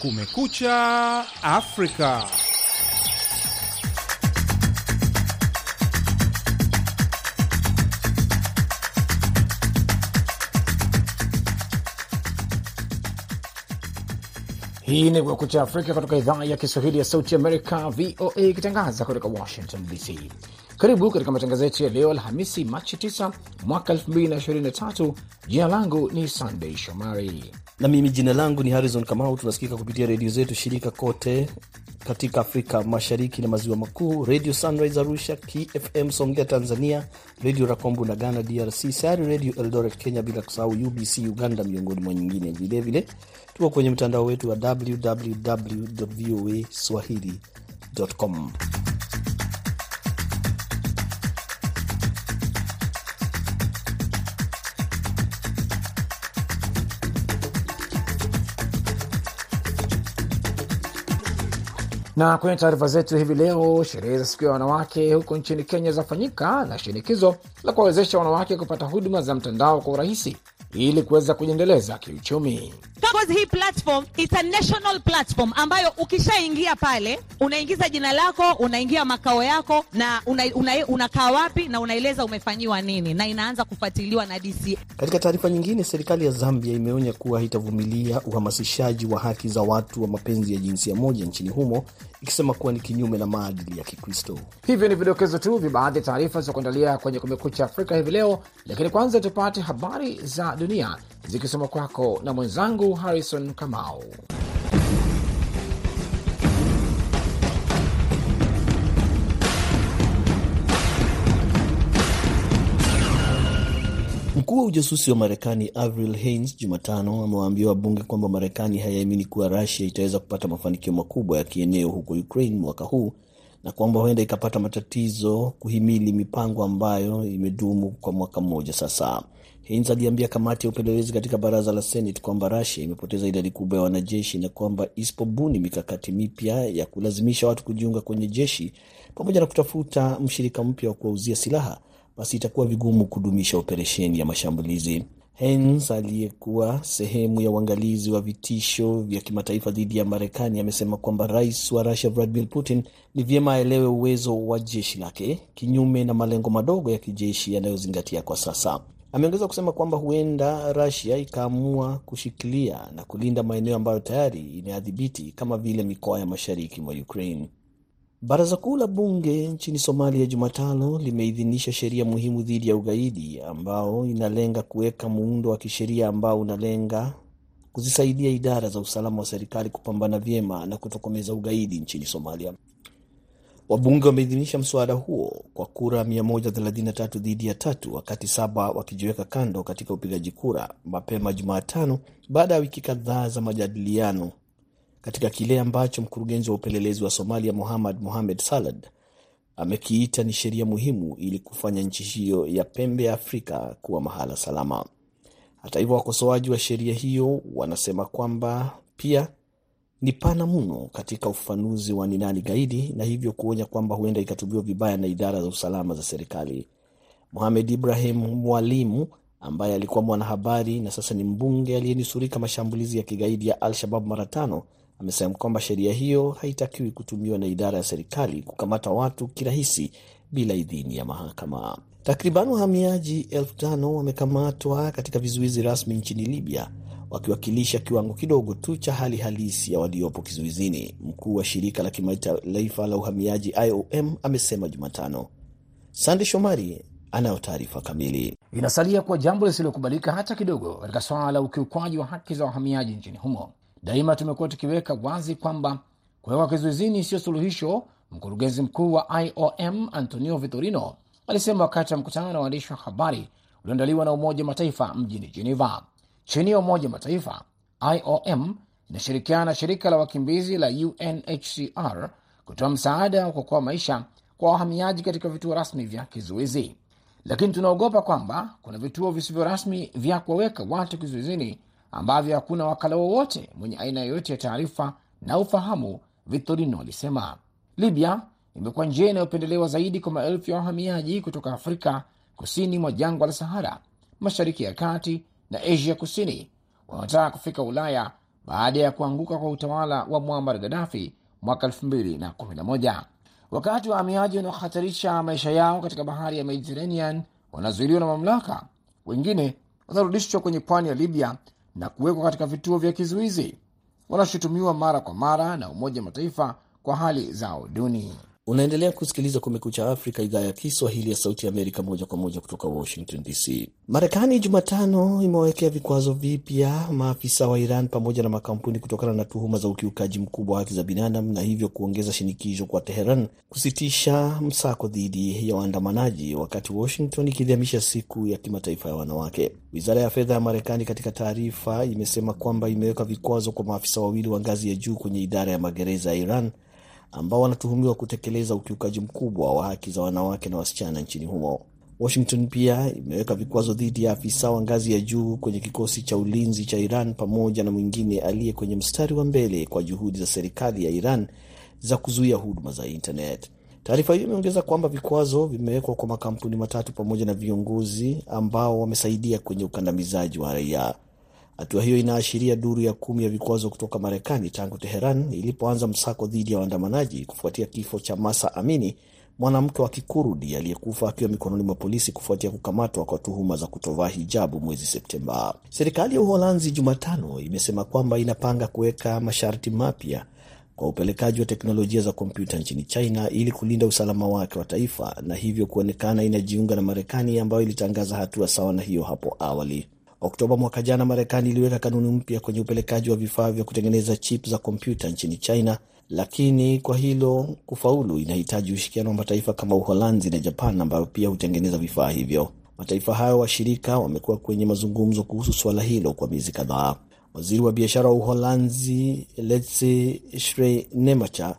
Kumekucha Afrika. Hii ni Kumekucha Afrika kutoka idhaa ya Kiswahili ya Sauti Amerika, VOA, ikitangaza kutoka Washington DC. Karibu katika matangazo yetu ya leo Alhamisi, Machi 9 mwaka 2023. Jina langu ni Sandey Shomari na mimi jina langu ni Harrison Kamau. Tunasikika kupitia redio zetu shirika kote katika Afrika Mashariki na Maziwa Makuu, Radio Sunrise Arusha, KFM Songea Tanzania, Radio Rakombu na Ghana DRC, Sayari Radio Eldoret Kenya, bila kusahau UBC Uganda, miongoni mwa nyingine. Vilevile tuko kwenye mtandao wetu wa www voa swahili.com. Na kwenye taarifa zetu hivi leo, sherehe za siku ya wanawake huko nchini Kenya zafanyika na shinikizo la kuwawezesha wanawake kupata huduma za mtandao kwa urahisi ili kuweza kujiendeleza kiuchumi. Hii platform it's a national platform ambayo ukishaingia pale unaingiza jina lako, unaingia makao yako na unakaa una, una wapi na unaeleza umefanyiwa nini, na inaanza kufuatiliwa na DC. Katika taarifa nyingine, serikali ya Zambia imeonya kuwa haitavumilia uhamasishaji wa haki za watu wa mapenzi ya jinsia moja nchini humo, ikisema kuwa ni kinyume na maadili ya Kikristo. Hivyo ni vidokezo tu vya baadhi ya taarifa za kuandalia kwenye Kumekucha Afrika hivi leo, lakini kwanza tupate habari za dunia zikisoma kwako na mwenzangu Harrison Kamau. Mkuu wa ujasusi wa Marekani Avril Haines Jumatano amewaambia wabunge kwamba Marekani haiamini kuwa Rusia itaweza kupata mafanikio makubwa ya kieneo huko Ukraine mwaka huu na kwamba huenda ikapata matatizo kuhimili mipango ambayo imedumu kwa mwaka mmoja sasa. Haines aliambia kamati ya upelelezi katika baraza la Senate kwamba Russia imepoteza idadi kubwa ya wanajeshi na kwamba isipobuni mikakati mipya ya kulazimisha watu kujiunga kwenye jeshi pamoja na kutafuta mshirika mpya wa kuwauzia silaha basi itakuwa vigumu kudumisha operesheni ya mashambulizi. Haines aliyekuwa sehemu ya uangalizi wa vitisho vya kimataifa dhidi ya Marekani amesema kwamba rais wa Russia Vladimir Putin ni vyema aelewe uwezo wa jeshi lake kinyume na malengo madogo ya kijeshi yanayozingatia kwa sasa. Ameongeza kusema kwamba huenda Russia ikaamua kushikilia na kulinda maeneo ambayo tayari inayadhibiti kama vile mikoa ya mashariki mwa Ukraine. Baraza kuu la bunge nchini Somalia Jumatano limeidhinisha sheria muhimu dhidi ya ugaidi ambao inalenga kuweka muundo wa kisheria ambao unalenga kuzisaidia idara za usalama wa serikali kupambana vyema na kutokomeza ugaidi nchini Somalia. Wabunge wameidhinisha mswada huo kwa kura 133 dhidi ya tatu, wakati saba wakijiweka kando katika upigaji kura mapema Jumatano baada ya wiki kadhaa za majadiliano katika kile ambacho mkurugenzi wa upelelezi wa Somalia Mohammad Mohamed Salad amekiita ni sheria muhimu ili kufanya nchi hiyo ya pembe ya Afrika kuwa mahala salama. Hata hivyo, wakosoaji wa sheria hiyo wanasema kwamba pia ni pana mno katika ufafanuzi wa ni nani gaidi, na hivyo kuonya kwamba huenda ikatumiwa vibaya na idara za usalama za serikali. Mohamed Ibrahim Mwalimu ambaye alikuwa mwanahabari na sasa ni mbunge aliyenusurika mashambulizi ya kigaidi ya Al-Shabab mara tano amesema kwamba sheria hiyo haitakiwi kutumiwa na idara ya serikali kukamata watu kirahisi bila idhini ya mahakama. Takriban wahamiaji elfu tano wamekamatwa katika vizuizi rasmi nchini Libya, wakiwakilisha kiwango kidogo tu cha hali halisi ya waliopo kizuizini. Mkuu wa shirika la kimataifa la uhamiaji IOM amesema Jumatano. Sande Shomari anayo taarifa kamili. Inasalia kuwa jambo lisilokubalika hata kidogo katika swala la ukiukwaji wa haki za wahamiaji nchini humo. Daima tumekuwa tukiweka wazi kwamba kuwekwa kizuizini siyo suluhisho, mkurugenzi mkuu wa IOM Antonio Vitorino alisema wakati wa mkutano na waandishi wa habari ulioandaliwa na Umoja Mataifa mjini Geneva. Chini ya Umoja Mataifa, IOM inashirikiana na shirika la wakimbizi la UNHCR kutoa msaada wa kuokoa maisha kwa wahamiaji katika vituo rasmi vya kizuizi, lakini tunaogopa kwamba kuna vituo visivyo rasmi vya kuwaweka watu kizuizini ambavyo hakuna wakala wowote mwenye aina yoyote ya taarifa na ufahamu, Vitorino alisema. Libya imekuwa njia inayopendelewa zaidi kwa maelfu ya wahamiaji kutoka Afrika kusini mwa jangwa la Sahara, mashariki ya kati na Asia Kusini wanaotaka kufika Ulaya baada ya kuanguka kwa utawala wa Muammar Gaddafi mwaka 2011. Wakati wahamiaji wanaohatarisha maisha yao katika bahari ya Mediterranean wanazuiliwa na mamlaka, wengine wanarudishwa kwenye pwani ya Libya na kuwekwa katika vituo vya kizuizi. Wanashutumiwa mara kwa mara na Umoja wa Mataifa kwa hali zao duni. Unaendelea kusikiliza Kumekucha Afrika, idhaa ya Kiswahili ya Sauti Amerika, moja kwa moja kutoka Washington DC. Marekani Jumatano imewawekea vikwazo vipya maafisa wa Iran pamoja na makampuni kutokana na tuhuma za ukiukaji mkubwa wa haki za binadamu na hivyo kuongeza shinikizo kwa Teheran kusitisha msako dhidi ya waandamanaji, wakati Washington ikiadhimisha siku ya kimataifa ya wanawake. Wizara ya fedha ya Marekani katika taarifa imesema kwamba imeweka vikwazo kwa maafisa wawili wa ngazi ya juu kwenye idara ya magereza ya Iran ambao wanatuhumiwa kutekeleza ukiukaji mkubwa wa haki za wanawake na wasichana nchini humo. Washington pia imeweka vikwazo dhidi ya afisa wa ngazi ya juu kwenye kikosi cha ulinzi cha Iran pamoja na mwingine aliye kwenye mstari wa mbele kwa juhudi za serikali ya Iran za kuzuia huduma za internet. Taarifa hiyo imeongeza kwamba vikwazo vimewekwa kwa makampuni matatu pamoja na viongozi ambao wamesaidia kwenye ukandamizaji wa raia. Hatua hiyo inaashiria duru ya kumi ya vikwazo kutoka Marekani tangu Teheran ilipoanza msako dhidi ya waandamanaji kufuatia kifo cha Masa Amini, mwanamke wa Kikurdi aliyekufa akiwa mikononi mwa polisi kufuatia kukamatwa kwa tuhuma za kutovaa hijabu mwezi Septemba. Serikali ya Uholanzi Jumatano imesema kwamba inapanga kuweka masharti mapya kwa upelekaji wa teknolojia za kompyuta nchini China ili kulinda usalama wake wa taifa na hivyo kuonekana inajiunga na Marekani ambayo ilitangaza hatua sawa na hiyo hapo awali. Oktoba mwaka jana, Marekani iliweka kanuni mpya kwenye upelekaji wa vifaa vya kutengeneza chip za kompyuta nchini China, lakini kwa hilo kufaulu inahitaji ushirikiano wa mataifa kama Uholanzi na Japan ambayo pia hutengeneza vifaa hivyo. Mataifa hayo washirika wamekuwa kwenye mazungumzo kuhusu suala hilo kwa miezi kadhaa. Waziri wa biashara wa Uholanzi Letse Schrinemacher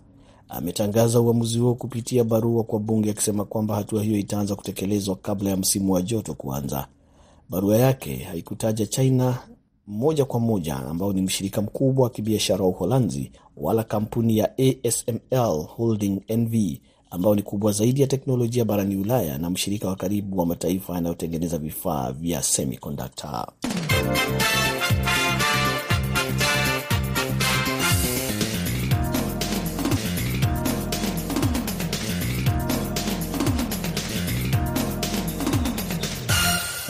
ametangaza uamuzi huo kupitia barua kwa bunge akisema kwamba hatua hiyo itaanza kutekelezwa kabla ya msimu wa joto kuanza. Barua yake haikutaja China moja kwa moja ambao ni mshirika mkubwa wa kibiashara wa Uholanzi wala kampuni ya ASML Holding NV ambao ni kubwa zaidi ya teknolojia barani Ulaya na mshirika wa karibu wa mataifa yanayotengeneza vifaa vya semiconductor.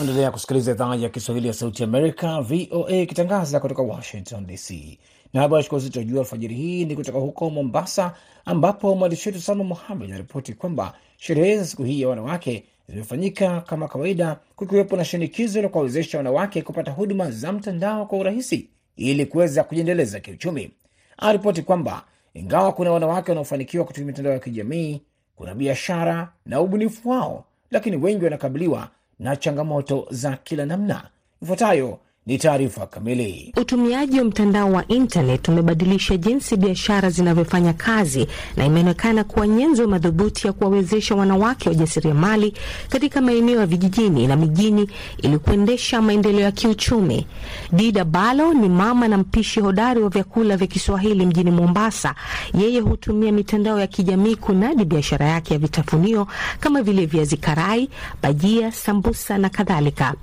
Endelea kusikiliza idhaa ya Kiswahili ya Sauti Amerika, VOA, ikitangaza kutoka Washington DC. Na habari chukua uzito wa juu alfajiri hii ni kutoka huko Mombasa, ambapo mwandishi wetu Salma Muhamed anaripoti kwamba sherehe za siku hii ya wanawake zimefanyika kama kawaida, kukiwepo na shinikizo la kuwawezesha wanawake kupata huduma za mtandao kwa urahisi ili kuweza kujiendeleza kiuchumi. Anaripoti kwamba ingawa kuna wanawake wanaofanikiwa kutumia mitandao ya kijamii, kuna biashara na ubunifu wao, lakini wengi wanakabiliwa na changamoto za kila namna. Ifuatayo ni taarifa kamili. Utumiaji wa mtandao wa internet umebadilisha jinsi biashara zinavyofanya kazi na imeonekana kuwa nyenzo madhubuti ya kuwawezesha wanawake wajasiriamali katika maeneo ya vijijini na mijini ili kuendesha maendeleo ya kiuchumi. Dida Balo ni mama na mpishi hodari wa vyakula vya Kiswahili mjini Mombasa. Yeye hutumia mitandao ya kijamii kunadi biashara yake ya vitafunio kama vile viazi karai, bajia, sambusa na kadhalika.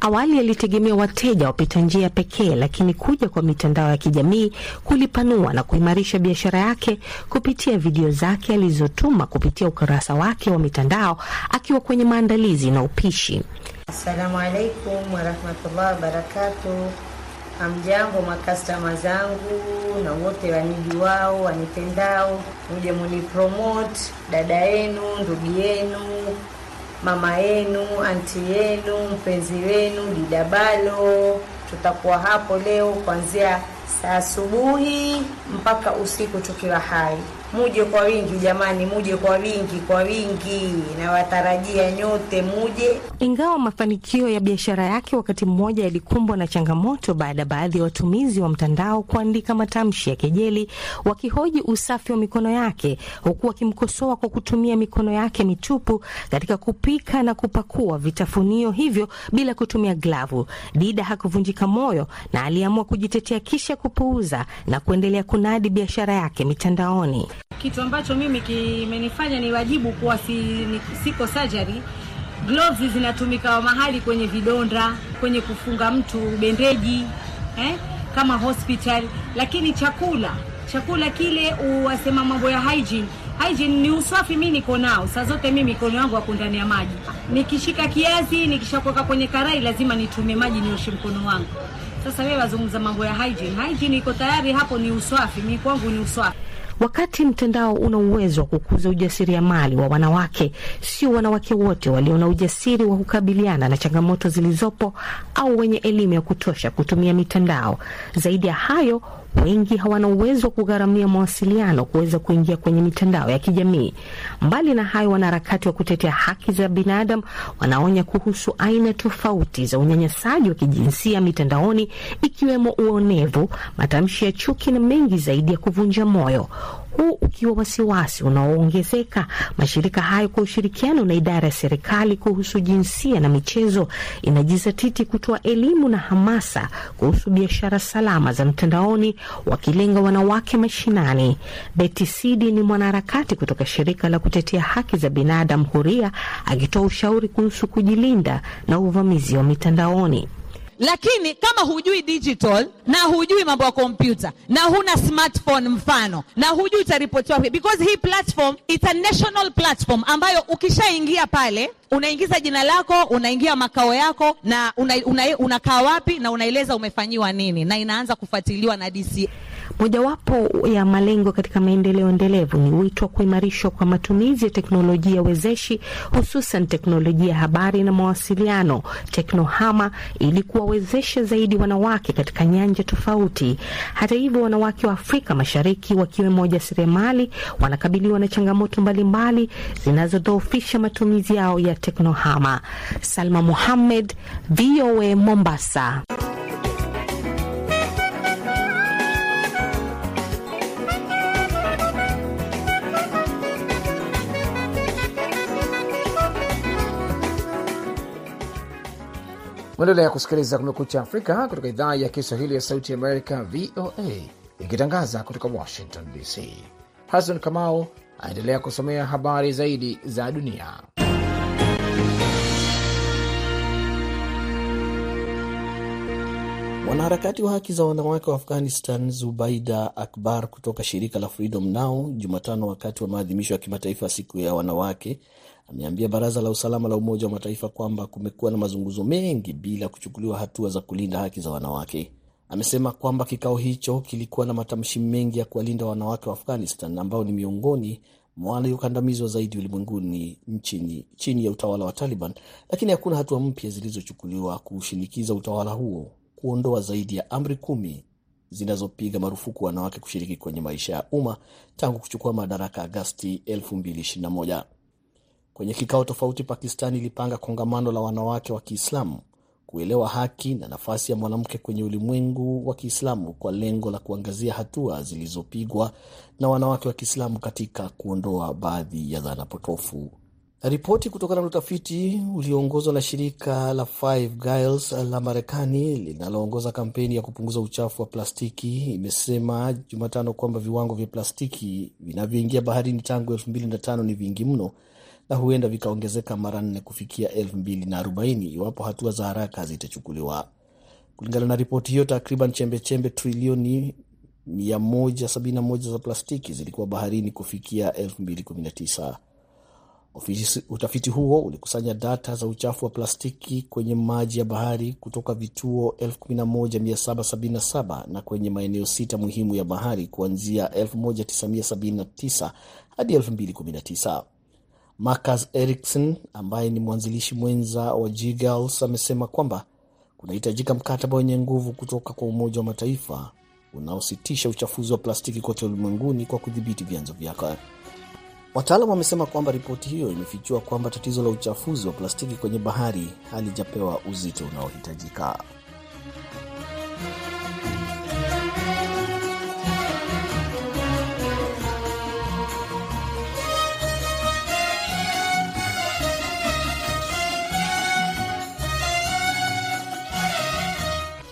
Awali alitegemea wateja wapita njia pekee, lakini kuja kwa mitandao ya kijamii kulipanua na kuimarisha biashara yake kupitia video zake alizotuma kupitia ukurasa wake wa mitandao akiwa kwenye maandalizi na upishi. Assalamu alaikum warahmatullahi wabarakatu. Hamjambo makastama zangu na wote waniji wao wanipendao, muje munipromote dada yenu, ndugu yenu mama yenu, anti yenu, mpenzi wenu Didabalo. Tutakuwa hapo leo kuanzia saa asubuhi mpaka usiku tukiwa hai. Muje kwa wingi jamani, muje kwa wingi, kwa wingi, nawatarajia nyote muje. Ingawa mafanikio ya biashara yake wakati mmoja yalikumbwa na changamoto baada ya baadhi ya watumizi wa mtandao kuandika matamshi ya kejeli wakihoji usafi wa mikono yake, huku wakimkosoa kwa kutumia mikono yake mitupu katika kupika na kupakua vitafunio hivyo bila kutumia glavu. Dida hakuvunjika moyo na aliamua kujitetea kisha kupuuza na kuendelea kunadi biashara yake mitandaoni. Kitu ambacho mimi kimenifanya ni wajibu kuwa si, ni, siko surgery gloves zinatumika mahali kwenye vidonda, kwenye kufunga mtu bendeji eh, kama hospital. Lakini chakula chakula kile uwasema mambo ya hygiene hygiene ni usafi. Mi niko nao saa zote, mi mikono yangu yako ndani ya maji. Nikishika kiazi, nikishakuweka kwenye karai, lazima nitumie maji nioshe mkono wangu. Sasa wewe wazungumza mambo ya hygiene. Hygiene iko tayari hapo, ni uswafi. Mimi kwangu ni uswafi. Wakati mtandao una uwezo wa kukuza ujasiriamali wa wanawake, sio wanawake wote walio na ujasiri wa kukabiliana na changamoto zilizopo au wenye elimu ya kutosha kutumia mitandao. Zaidi ya hayo, wengi hawana uwezo wa kugharamia mawasiliano kuweza kuingia kwenye mitandao ya kijamii. Mbali na hayo, wanaharakati wa kutetea haki za binadamu wanaonya kuhusu aina tofauti za unyanyasaji wa kijinsia mitandaoni, ikiwemo uonevu, matamshi ya chuki na mengi zaidi ya kuvunja moyo huu ukiwa wasiwasi unaoongezeka. Mashirika hayo kwa ushirikiano na idara ya serikali kuhusu jinsia na michezo inajizatiti kutoa elimu na hamasa kuhusu biashara salama za mtandaoni, wakilenga wanawake mashinani. Betty Sidi ni mwanaharakati kutoka shirika la kutetea haki za binadamu Huria, akitoa ushauri kuhusu kujilinda na uvamizi wa mitandaoni. Lakini kama hujui digital na hujui mambo ya kompyuta na huna smartphone mfano na hujui utaripotiwa, because hii platform it's a national platform ambayo ukishaingia pale unaingiza jina lako, unaingia makao yako na unakaa una, una wapi na unaeleza umefanyiwa nini, na inaanza kufuatiliwa na DCI. Mojawapo ya malengo katika maendeleo endelevu ni wito wa kuimarishwa kwa matumizi ya teknolojia wezeshi, hususan teknolojia ya habari na mawasiliano, teknohama, ili kuwawezesha zaidi wanawake katika nyanja tofauti. Hata hivyo, wanawake wa Afrika Mashariki wakiwemo wajasiriamali wanakabiliwa na changamoto mbalimbali zinazodhoofisha matumizi yao ya teknohama. Salma Muhammed, VOA Mombasa. Mwendelea kusikiliza Kumekucha Afrika kutoka idhaa ya Kiswahili ya Sauti ya Amerika, VOA, ikitangaza kutoka Washington DC. Hasan Kamau anaendelea kusomea habari zaidi za dunia. Mwanaharakati wa haki za wanawake wa Afghanistan Zubaida Akbar kutoka shirika la Freedom Now Jumatano, wakati wa maadhimisho ya kimataifa siku ya wanawake, ameambia baraza la usalama la Umoja wa Mataifa kwamba kumekuwa na mazungumzo mengi bila kuchukuliwa hatua za kulinda haki za wanawake. Amesema kwamba kikao hicho kilikuwa na matamshi mengi ya kuwalinda wanawake wa Afghanistan ambao ni miongoni mwa waliokandamizwa zaidi ulimwenguni chini ya utawala wa Taliban, lakini hakuna hatua mpya zilizochukuliwa kushinikiza utawala huo kuondoa zaidi ya amri kumi zinazopiga marufuku wanawake kushiriki kwenye maisha ya umma tangu kuchukua madaraka Agasti 2021. Kwenye kikao tofauti, Pakistan ilipanga kongamano la wanawake wa Kiislamu kuelewa haki na nafasi ya mwanamke kwenye ulimwengu wa Kiislamu kwa lengo la kuangazia hatua zilizopigwa na wanawake wa Kiislamu katika kuondoa baadhi ya dhana potofu. Ripoti kutokana na utafiti ulioongozwa na shirika la Five Guys la Marekani linaloongoza kampeni ya kupunguza uchafu wa plastiki imesema Jumatano kwamba viwango vya plastiki vinavyoingia baharini tangu elfu mbili na tano ni vingi mno na huenda vikaongezeka mara nne kufikia elfu mbili na arobaini iwapo hatua za haraka hazitachukuliwa. Kulingana na ripoti hiyo, takriban chembechembe trilioni 171 za plastiki zilikuwa baharini kufikia 2019. Utafiti huo ulikusanya data za uchafu wa plastiki kwenye maji ya bahari kutoka vituo 11777 na kwenye maeneo sita muhimu ya bahari kuanzia 1979 hadi 2019. Marcus Ericsson ambaye ni mwanzilishi mwenza wa G-Girls amesema kwamba kunahitajika mkataba wenye nguvu kutoka kwa Umoja wa Mataifa unaositisha uchafuzi wa plastiki kote ulimwenguni kwa kudhibiti vyanzo vyake. Wataalam wamesema kwamba ripoti hiyo imefichua kwamba tatizo la uchafuzi wa plastiki kwenye bahari halijapewa uzito unaohitajika.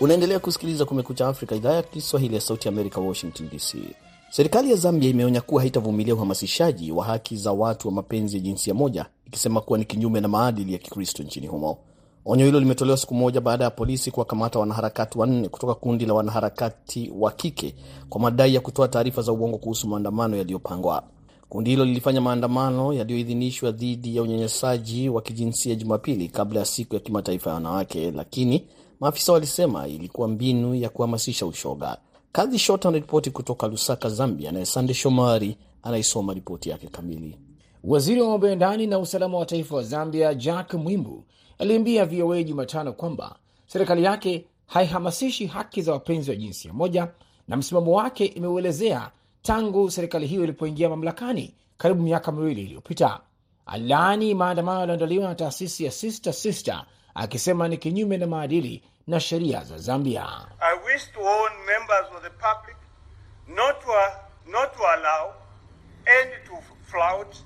Unaendelea kusikiliza Kumekucha Afrika, idhaa ya Kiswahili ya Sauti Amerika, Washington DC. Serikali ya Zambia imeonya kuwa haitavumilia uhamasishaji wa haki za watu wa mapenzi ya jinsia moja, ikisema kuwa ni kinyume na maadili ya Kikristo nchini humo. Onyo hilo limetolewa siku moja baada ya polisi kuwakamata wanaharakati wanne kutoka kundi la wanaharakati wa kike kwa madai ya kutoa taarifa za uongo kuhusu maandamano yaliyopangwa. Kundi hilo lilifanya maandamano yaliyoidhinishwa dhidi ya unyanyasaji wa kijinsia Jumapili kabla ya siku ya kimataifa ya wanawake, lakini maafisa walisema ilikuwa mbinu ya kuhamasisha ushoga. Kadhi Shot anaripoti kutoka Lusaka, Zambia, naye Sande Shomari anaisoma ripoti yake kamili. Waziri wa mambo ya ndani na usalama wa taifa wa Zambia Jack Mwimbu aliambia VOA Jumatano kwamba serikali yake haihamasishi haki za wapenzi wa jinsia moja, na msimamo wake imeuelezea tangu serikali hiyo ilipoingia mamlakani karibu miaka miwili iliyopita. Alilaani maandamano yaliyoandaliwa na taasisi ya Sister Sister akisema ni kinyume na maadili na sheria za Zambia. I wish to warn members of the public not to, not to allow and to flout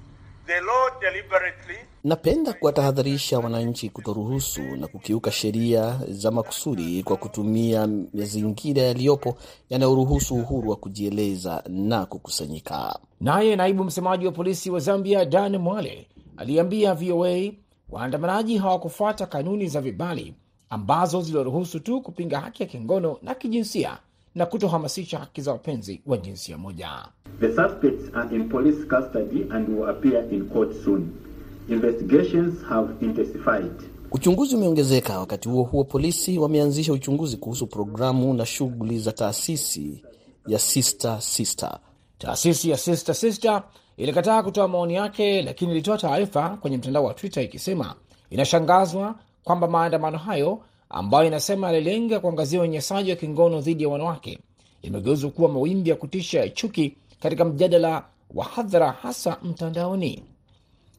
the law deliberately. Napenda kuwatahadharisha wananchi kutoruhusu na kukiuka sheria za makusudi kwa kutumia mazingira yaliyopo yanayoruhusu uhuru wa kujieleza na kukusanyika. Naye naibu msemaji wa polisi wa Zambia Dan Mwale aliambia VOA waandamanaji hawakufuata kanuni za vibali ambazo ziliruhusu tu kupinga haki ya kingono na kijinsia na kutohamasisha haki za wapenzi wa jinsia moja. The suspects are in police custody and will appear in court soon. Investigations have intensified. Uchunguzi umeongezeka. Wakati huo huo, polisi wameanzisha uchunguzi kuhusu programu na shughuli za taasisi ya Sister Sister. Taasisi ya Sister Sister ilikataa kutoa maoni yake, lakini ilitoa taarifa kwenye mtandao wa Twitter ikisema inashangazwa kwamba maandamano hayo ambayo inasema yalilenga kuangazia unyanyasaji wa kingono dhidi ya wanawake yamegeuzwa kuwa mawimbi ya kutisha ya chuki katika mjadala wa hadhara, hasa mtandaoni.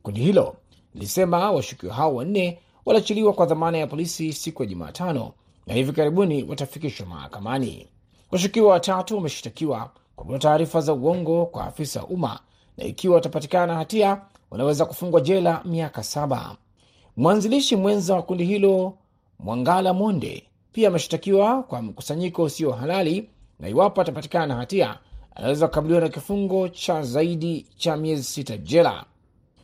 Kundi hilo lilisema washukiwa hao wanne waliachiliwa kwa dhamana ya polisi siku ya Jumatano na hivi karibuni watafikishwa mahakamani. Washukiwa watatu wameshtakiwa kwa taarifa za uongo kwa afisa wa umma na ikiwa watapatikana hatia wanaweza kufungwa jela miaka saba. Mwanzilishi mwenza wa kundi hilo Mwangala Monde pia ameshtakiwa kwa mkusanyiko usio halali na iwapo atapatikana na hatia anaweza kukabiliwa na kifungo cha zaidi cha miezi sita jela.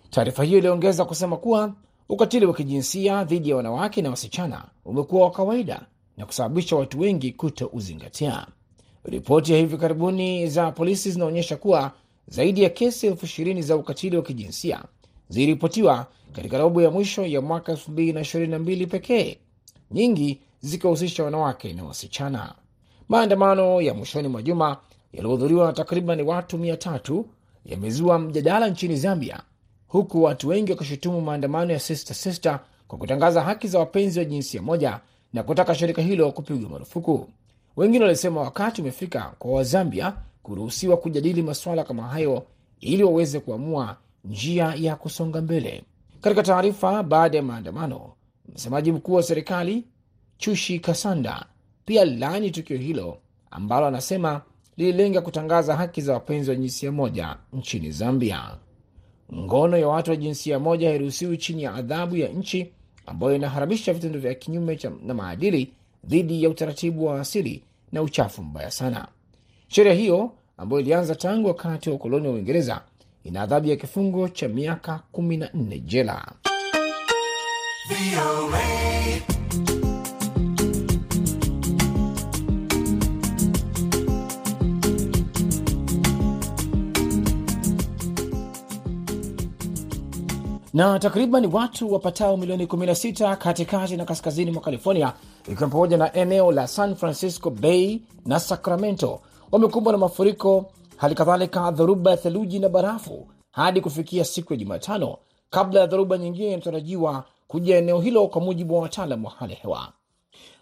Taarifa hiyo iliongeza kusema kuwa ukatili wa kijinsia dhidi ya wanawake na wasichana umekuwa wa kawaida na kusababisha watu wengi kutouzingatia. Ripoti ya hivi karibuni za polisi zinaonyesha kuwa zaidi ya kesi elfu ishirini za ukatili wa kijinsia ziliripotiwa katika robo ya mwisho ya mwaka elfu mbili na ishirini na mbili pekee, nyingi zikiwahusisha wanawake na wasichana. Maandamano ya mwishoni mwa juma yaliohudhuriwa na takriban watu mia tatu yamezua mjadala nchini Zambia, huku watu wengi wakishutumu maandamano ya Sister Sister kwa kutangaza haki za wapenzi wa jinsia moja na kutaka shirika hilo kupigwa marufuku. Wengine walisema wakati umefika kwa Wazambia kuruhusiwa kujadili masuala kama hayo ili waweze kuamua njia ya kusonga mbele. Katika taarifa baada ya maandamano, msemaji mkuu wa serikali Chushi Kasanda pia alilaani tukio hilo ambalo anasema lililenga kutangaza haki za wapenzi wa jinsia moja nchini Zambia. Ngono ya watu wa jinsia moja hairuhusiwi chini ya adhabu ya nchi ambayo inaharamisha vitendo vya kinyume na maadili dhidi ya utaratibu wa asili na uchafu mbaya sana. Sheria hiyo ambayo ilianza tangu wakati wa ukoloni wa Uingereza ina adhabu ya kifungo cha miaka 14 jela. na takriban watu wapatao milioni 16 katikati na kaskazini mwa California, ikiwa pamoja na eneo la San Francisco Bay na Sacramento wamekumbwa na mafuriko, hali kadhalika dhoruba ya theluji na barafu hadi kufikia siku ya Jumatano, kabla ya dhoruba nyingine inatarajiwa kuja eneo hilo, kwa mujibu wa wataalam wa hali hewa.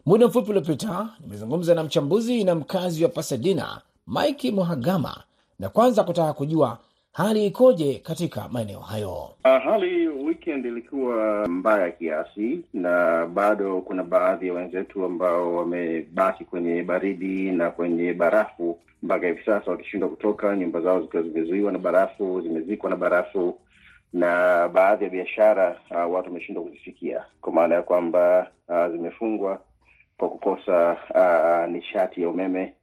Muda mfupi uliopita nimezungumza na mchambuzi na mkazi wa Pasadena, Mike Muhagama, na kwanza kutaka kujua hali ikoje katika maeneo hayo. Uh, hali weekend ilikuwa mbaya kiasi, na bado kuna baadhi ya wenzetu ambao wamebaki kwenye baridi na kwenye barafu. Mpaka hivi sasa, wakishindwa kutoka, nyumba zao zikiwa zimezuiwa na barafu, zimezikwa na barafu, na baadhi ya biashara uh, watu wameshindwa kuzifikia. Kwa maana ya kwamba uh, zimefungwa kwa kukosa uh, nishati ya umeme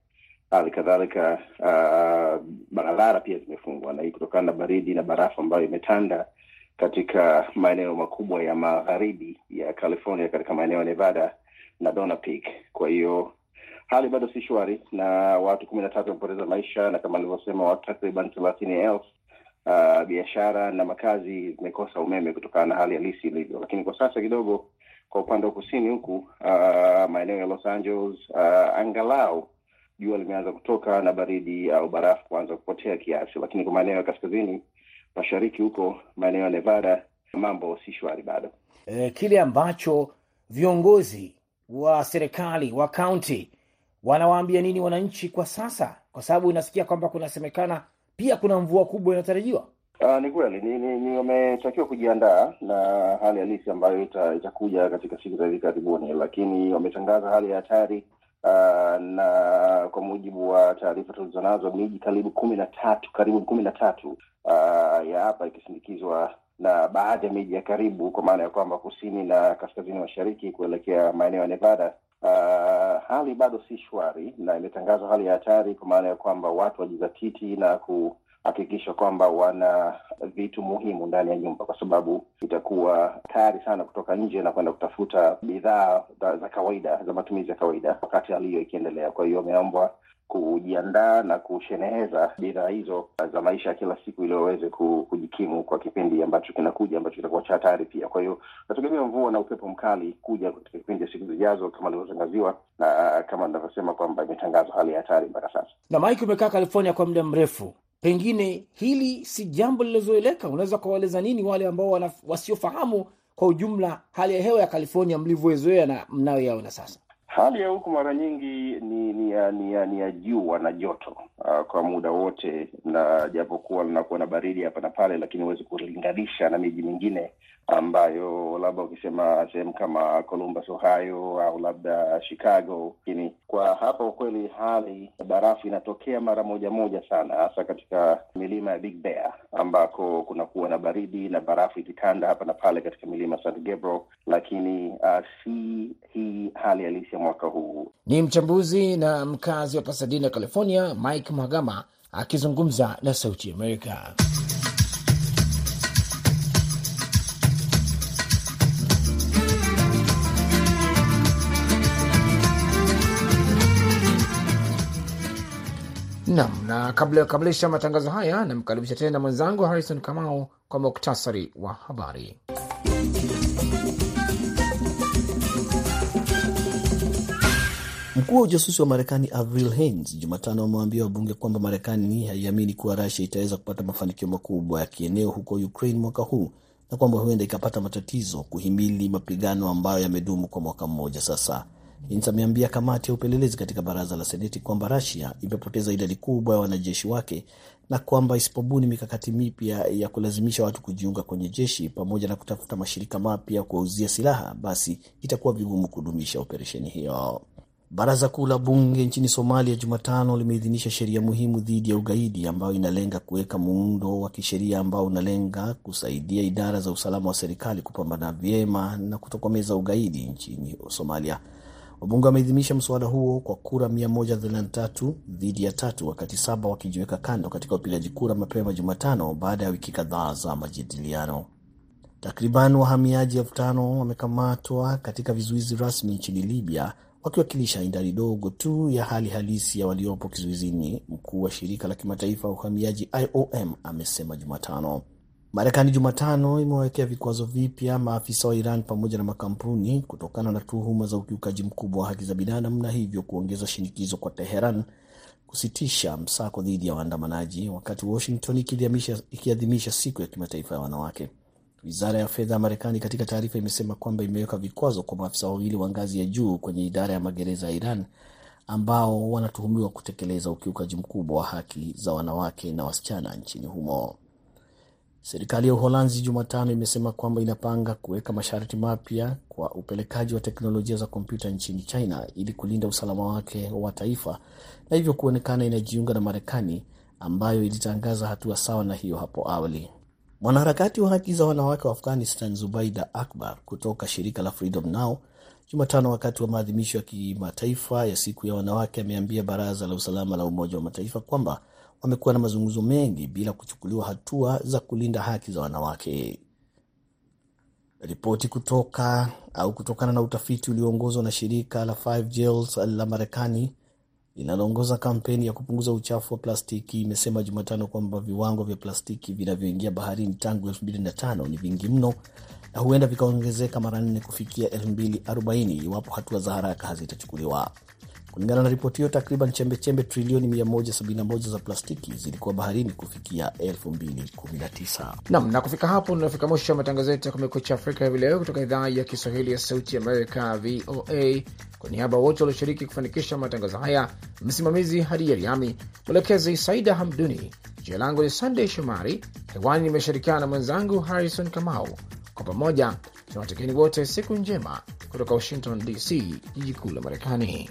hali kadhalika uh, barabara pia zimefungwa, na hii kutokana na baridi na barafu ambayo imetanda katika maeneo makubwa ya magharibi ya California, katika maeneo ya Nevada na Dona Peak. Kwa hiyo hali bado si shwari, na watu kumi na tatu wamepoteza maisha, na kama alivyosema watu takriban thelathini elfu uh, biashara na makazi zimekosa umeme kutokana na hali halisi ilivyo. Lakini kwa sasa kidogo, kwa upande wa kusini huku, uh, maeneo ya Los Angeles, uh, angalau jua limeanza kutoka na baridi au barafu kuanza kupotea kiasi, lakini kwa maeneo ya kaskazini mashariki huko, maeneo ya Nevada, mambo si shwari bado. E, kile ambacho viongozi wa serikali wa kaunti wanawaambia nini wananchi kwa sasa, kwa sababu inasikia kwamba kunasemekana pia kuna mvua kubwa inatarajiwa. Uh, ni kweli ni, ni, ni wametakiwa kujiandaa na hali halisi ambayo ita, itakuja katika siku za hivi karibuni, lakini wametangaza hali ya hatari uh, na kwa mujibu wa taarifa tulizonazo miji karibu kumi na tatu karibu kumi na tatu uh, ya hapa ikisindikizwa na baadhi ya miji ya karibu, kwa maana ya kwamba kusini na kaskazini mashariki kuelekea maeneo ya Nevada. Uh, hali bado si shwari na imetangazwa hali ya hatari, kwa maana ya kwamba watu wajizatiti na kuhakikisha kwamba wana vitu muhimu ndani ya nyumba, kwa sababu itakuwa tayari sana kutoka nje na kwenda kutafuta bidhaa za kawaida za matumizi ya kawaida wakati hali hiyo ikiendelea. Kwa hiyo wameombwa kujiandaa na kusheneheza bidhaa hizo za maisha ya kila siku ili waweze kujikimu kwa kipindi ambacho kinakuja ambacho kitakuwa cha hatari pia. Kwa hiyo nategemea mvua na upepo mkali kuja katika kipindi cha siku zijazo kama ilivyotangaziwa, na kama ninavyosema kwamba imetangazwa hali ya hatari mpaka sasa. Na Mike, umekaa California kwa muda mrefu, pengine hili si jambo lililozoeleka. Unaweza kuwaeleza nini wale ambao wasiofahamu kwa ujumla hali ya hewa ya California mlivyoezoea na mnayoyaona sasa? Hali ya huku mara nyingi ni ni ya ni ya, ni ya jua na joto uh, kwa muda wote, na japokuwa linakuwa na baridi hapa na pale, lakini huwezi kulinganisha na miji mingine ambayo labda ukisema sehemu kama Columbus, Ohio au labda Chicago. Lakini kwa hapa kwa kweli hali barafu inatokea mara moja moja sana, hasa katika milima ya Big Bear ambako kunakuwa na baridi na barafu ikitanda hapa na pale katika milima San Gabriel, lakini uh, si hii hali halisi ya mwaka huu. Ni mchambuzi na mkazi wa Pasadena, California, Mike Mwagama akizungumza na Sauti Amerika. Nam na kabla ya kukamilisha matangazo haya, namkaribisha tena mwenzangu Harrison Kamau kwa muktasari wa habari. Mkuu wa ujasusi wa Marekani Avril Haines Jumatano amewaambia wabunge kwamba Marekani haiamini kuwa Rasia itaweza kupata mafanikio makubwa ya kieneo huko Ukraine mwaka huu na kwamba huenda ikapata matatizo kuhimili mapigano ambayo yamedumu kwa mwaka mmoja sasa. Haines ameambia kamati ya upelelezi katika baraza la Seneti kwamba Russia imepoteza idadi kubwa ya wanajeshi wake na kwamba isipobuni mikakati mipya ya kulazimisha watu kujiunga kwenye jeshi pamoja na kutafuta mashirika mapya kuwauzia silaha, basi itakuwa vigumu kudumisha operesheni hiyo. Baraza kuu la bunge nchini Somalia Jumatano limeidhinisha sheria muhimu dhidi ya ugaidi ambayo inalenga kuweka muundo wa kisheria ambao unalenga kusaidia idara za usalama wa serikali kupambana vyema na kutokomeza ugaidi nchini Somalia. Wabunge wameidhinisha mswada huo kwa kura 133 dhidi ya tatu, wakati saba wakijiweka kando katika upigaji kura mapema Jumatano baada ya wiki kadhaa za majadiliano. Takriban wahamiaji elfu tano wamekamatwa katika vizuizi rasmi nchini Libya wakiwakilisha idadi dogo tu ya hali halisi ya waliopo kizuizini, mkuu wa shirika la kimataifa la uhamiaji IOM amesema Jumatano. Marekani Jumatano imewawekea vikwazo vipya maafisa wa Iran pamoja na makampuni kutokana na tuhuma za ukiukaji mkubwa wa haki za binadamu na hivyo kuongeza shinikizo kwa Teheran kusitisha msako dhidi ya waandamanaji, wakati Washington ikiadhimisha siku ya kimataifa ya wanawake. Wizara ya fedha ya Marekani katika taarifa imesema kwamba imeweka vikwazo kwa maafisa wawili wa ngazi ya juu kwenye idara ya magereza ya Iran ambao wanatuhumiwa kutekeleza ukiukaji mkubwa wa haki za wanawake na wasichana nchini humo. Serikali ya Uholanzi Jumatano imesema kwamba inapanga kuweka masharti mapya kwa upelekaji wa teknolojia za kompyuta nchini China ili kulinda usalama wake wa taifa na hivyo kuonekana inajiunga na Marekani ambayo ilitangaza hatua sawa na hiyo hapo awali. Mwanaharakati wa haki za wanawake wa Afghanistan Zubaida Akbar kutoka shirika la Freedom Now Jumatano, wakati wa maadhimisho ya kimataifa ya siku ya wanawake, ameambia baraza la usalama la Umoja wa Mataifa kwamba wamekuwa na mazungumzo mengi bila kuchukuliwa hatua za kulinda haki za wanawake. Ripoti kutoka au kutokana na utafiti ulioongozwa na shirika la Jails la Marekani linaloongoza kampeni ya kupunguza uchafu wa plastiki imesema Jumatano kwamba viwango vya plastiki vinavyoingia baharini tangu 2005 ni vingi mno na huenda vikaongezeka mara nne kufikia 2040 iwapo hatua za haraka hazitachukuliwa. Kulingana na ripoti hiyo, takriban chembechembe trilioni 171 za plastiki zilikuwa baharini kufikia 2019. Nam na kufika hapo, tunafika mwisho wa matangazo yetu ya Kumekucha Afrika hivi leo kutoka idhaa ya Kiswahili ya Sauti Amerika, VOA. Kwa niaba wote walioshiriki kufanikisha matangazo haya, msimamizi Hadi Yariami, mwelekezi Saida Hamduni, jina langu ni Sandey Shomari. Hewani nimeshirikiana na mwenzangu Harrison Kamau. Kwa pamoja tunawatakieni wote siku njema kutoka Washington DC, jiji kuu la Marekani.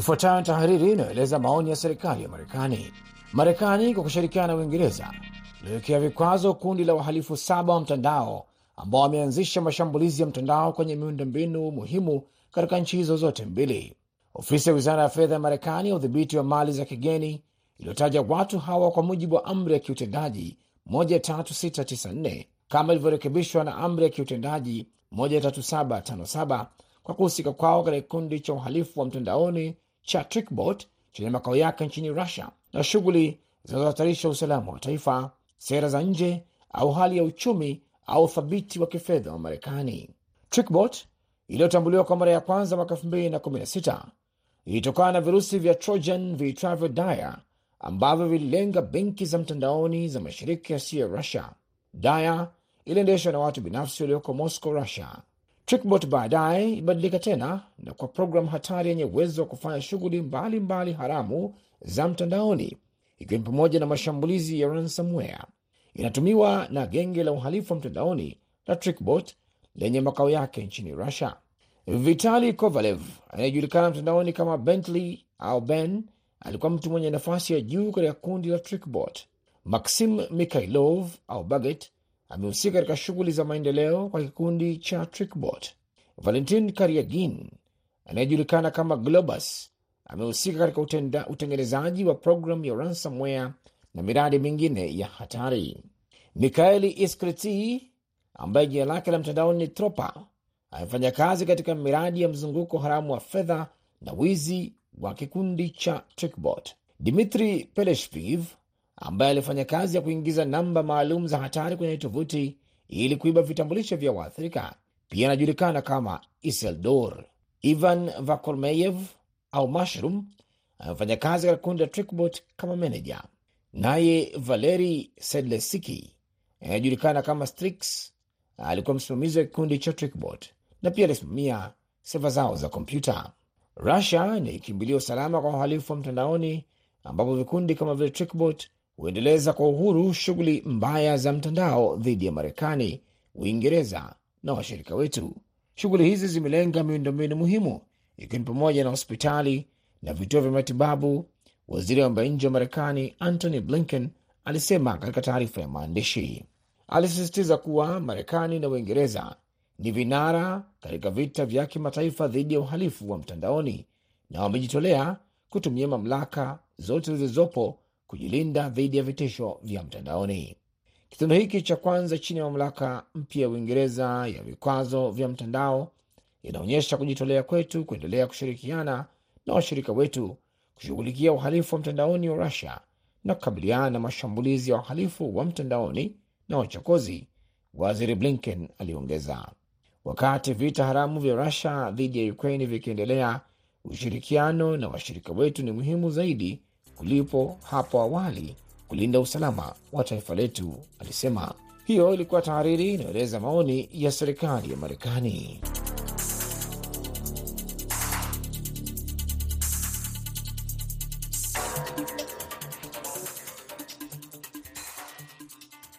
Ifuatayo ni tahariri inayoeleza maoni ya serikali ya Marekani. Marekani kwa kushirikiana na Uingereza iliwekea vikwazo kundi la wahalifu saba wa mtandao ambao wameanzisha mashambulizi ya mtandao kwenye miundombinu muhimu katika nchi hizo zote mbili. Ofisi ya wizara ya fedha ya Marekani ya udhibiti wa mali za kigeni iliyotaja watu hawa kwa mujibu wa amri ya kiutendaji 13694 kama ilivyorekebishwa na amri ya kiutendaji 13757 kwa kuhusika kwao katika kikundi cha uhalifu wa mtandaoni cha Trickbot chenye makao yake nchini Russia na shughuli zinazohatarisha usalama wa taifa, sera za nje au hali ya uchumi au uthabiti wa kifedha wa Marekani. Trickbot iliyotambuliwa kwa mara ya kwanza mwaka 2016 ilitokana na virusi vya Trojan viitwavyo Daya ambavyo vililenga benki za mtandaoni za mashirika yasiyo ya Russia. Daya iliendeshwa na watu binafsi walioko Moscow, Russia. Trickbot baadaye ibadilika tena na kwa programu hatari yenye uwezo wa kufanya shughuli mbalimbali haramu za mtandaoni, ikiwa ni pamoja na mashambulizi ya ransomware. Inatumiwa na genge la uhalifu wa mtandaoni la Trickbot lenye makao yake nchini Russia. Vitali Kovalev anayejulikana mtandaoni kama Bentley au Ben alikuwa mtu mwenye nafasi ya juu katika kundi la Trickbot. Maxim Mikhailov au Baget amehusika katika shughuli za maendeleo kwa kikundi cha Trickbot. Valentin Karyagin anayejulikana kama Globus amehusika katika utengenezaji wa programu ya ransomware na miradi mingine ya hatari. Mikaeli Iskriti ambaye jina lake la mtandaoni ni Tropa amefanya kazi katika miradi ya mzunguko haramu wa fedha na wizi wa kikundi cha Trickbot. Dmitri Peleshviv ambaye alifanya kazi ya kuingiza namba maalum za hatari kwenye tovuti ili kuiba vitambulisho vya waathirika, pia anajulikana kama Iseldor. Ivan Vakolmeyev au Mushroom amefanya kazi katika kundi la Trickbot kama meneja. Naye Valeri Sedlesiki anayejulikana kama Strix alikuwa msimamizi wa kikundi cha Trickbot na pia alisimamia seva zao za kompyuta. Rusia ni kimbilio salama kwa uhalifu wa mtandaoni, ambapo vikundi kama vile Trickbot huendeleza kwa uhuru shughuli mbaya za mtandao dhidi ya Marekani, Uingereza na washirika wetu. Shughuli hizi zimelenga miundombinu muhimu, ikiwa ni pamoja na hospitali na vituo vya matibabu. Waziri wa mambo ya nje wa Marekani Antony Blinken alisema katika taarifa ya maandishi. Alisisitiza kuwa Marekani na Uingereza ni vinara katika vita vya kimataifa dhidi ya uhalifu wa mtandaoni na wamejitolea kutumia mamlaka zote zilizopo kujilinda dhidi ya vitisho vya mtandaoni. Kitendo hiki cha kwanza chini ya mamlaka mpya ya Uingereza ya vikwazo vya mtandao inaonyesha kujitolea kwetu kuendelea kushirikiana na washirika wetu kushughulikia uhalifu wa mtandaoni wa Rusia na kukabiliana na mashambulizi ya uhalifu wa mtandaoni na wachokozi, waziri Blinken aliongeza. Wakati vita haramu vya Rusia dhidi ya Ukraini vikiendelea, ushirikiano na washirika wetu ni muhimu zaidi kulipo hapo awali kulinda usalama wa taifa letu, alisema. Hiyo ilikuwa tahariri inayoeleza maoni ya serikali ya Marekani.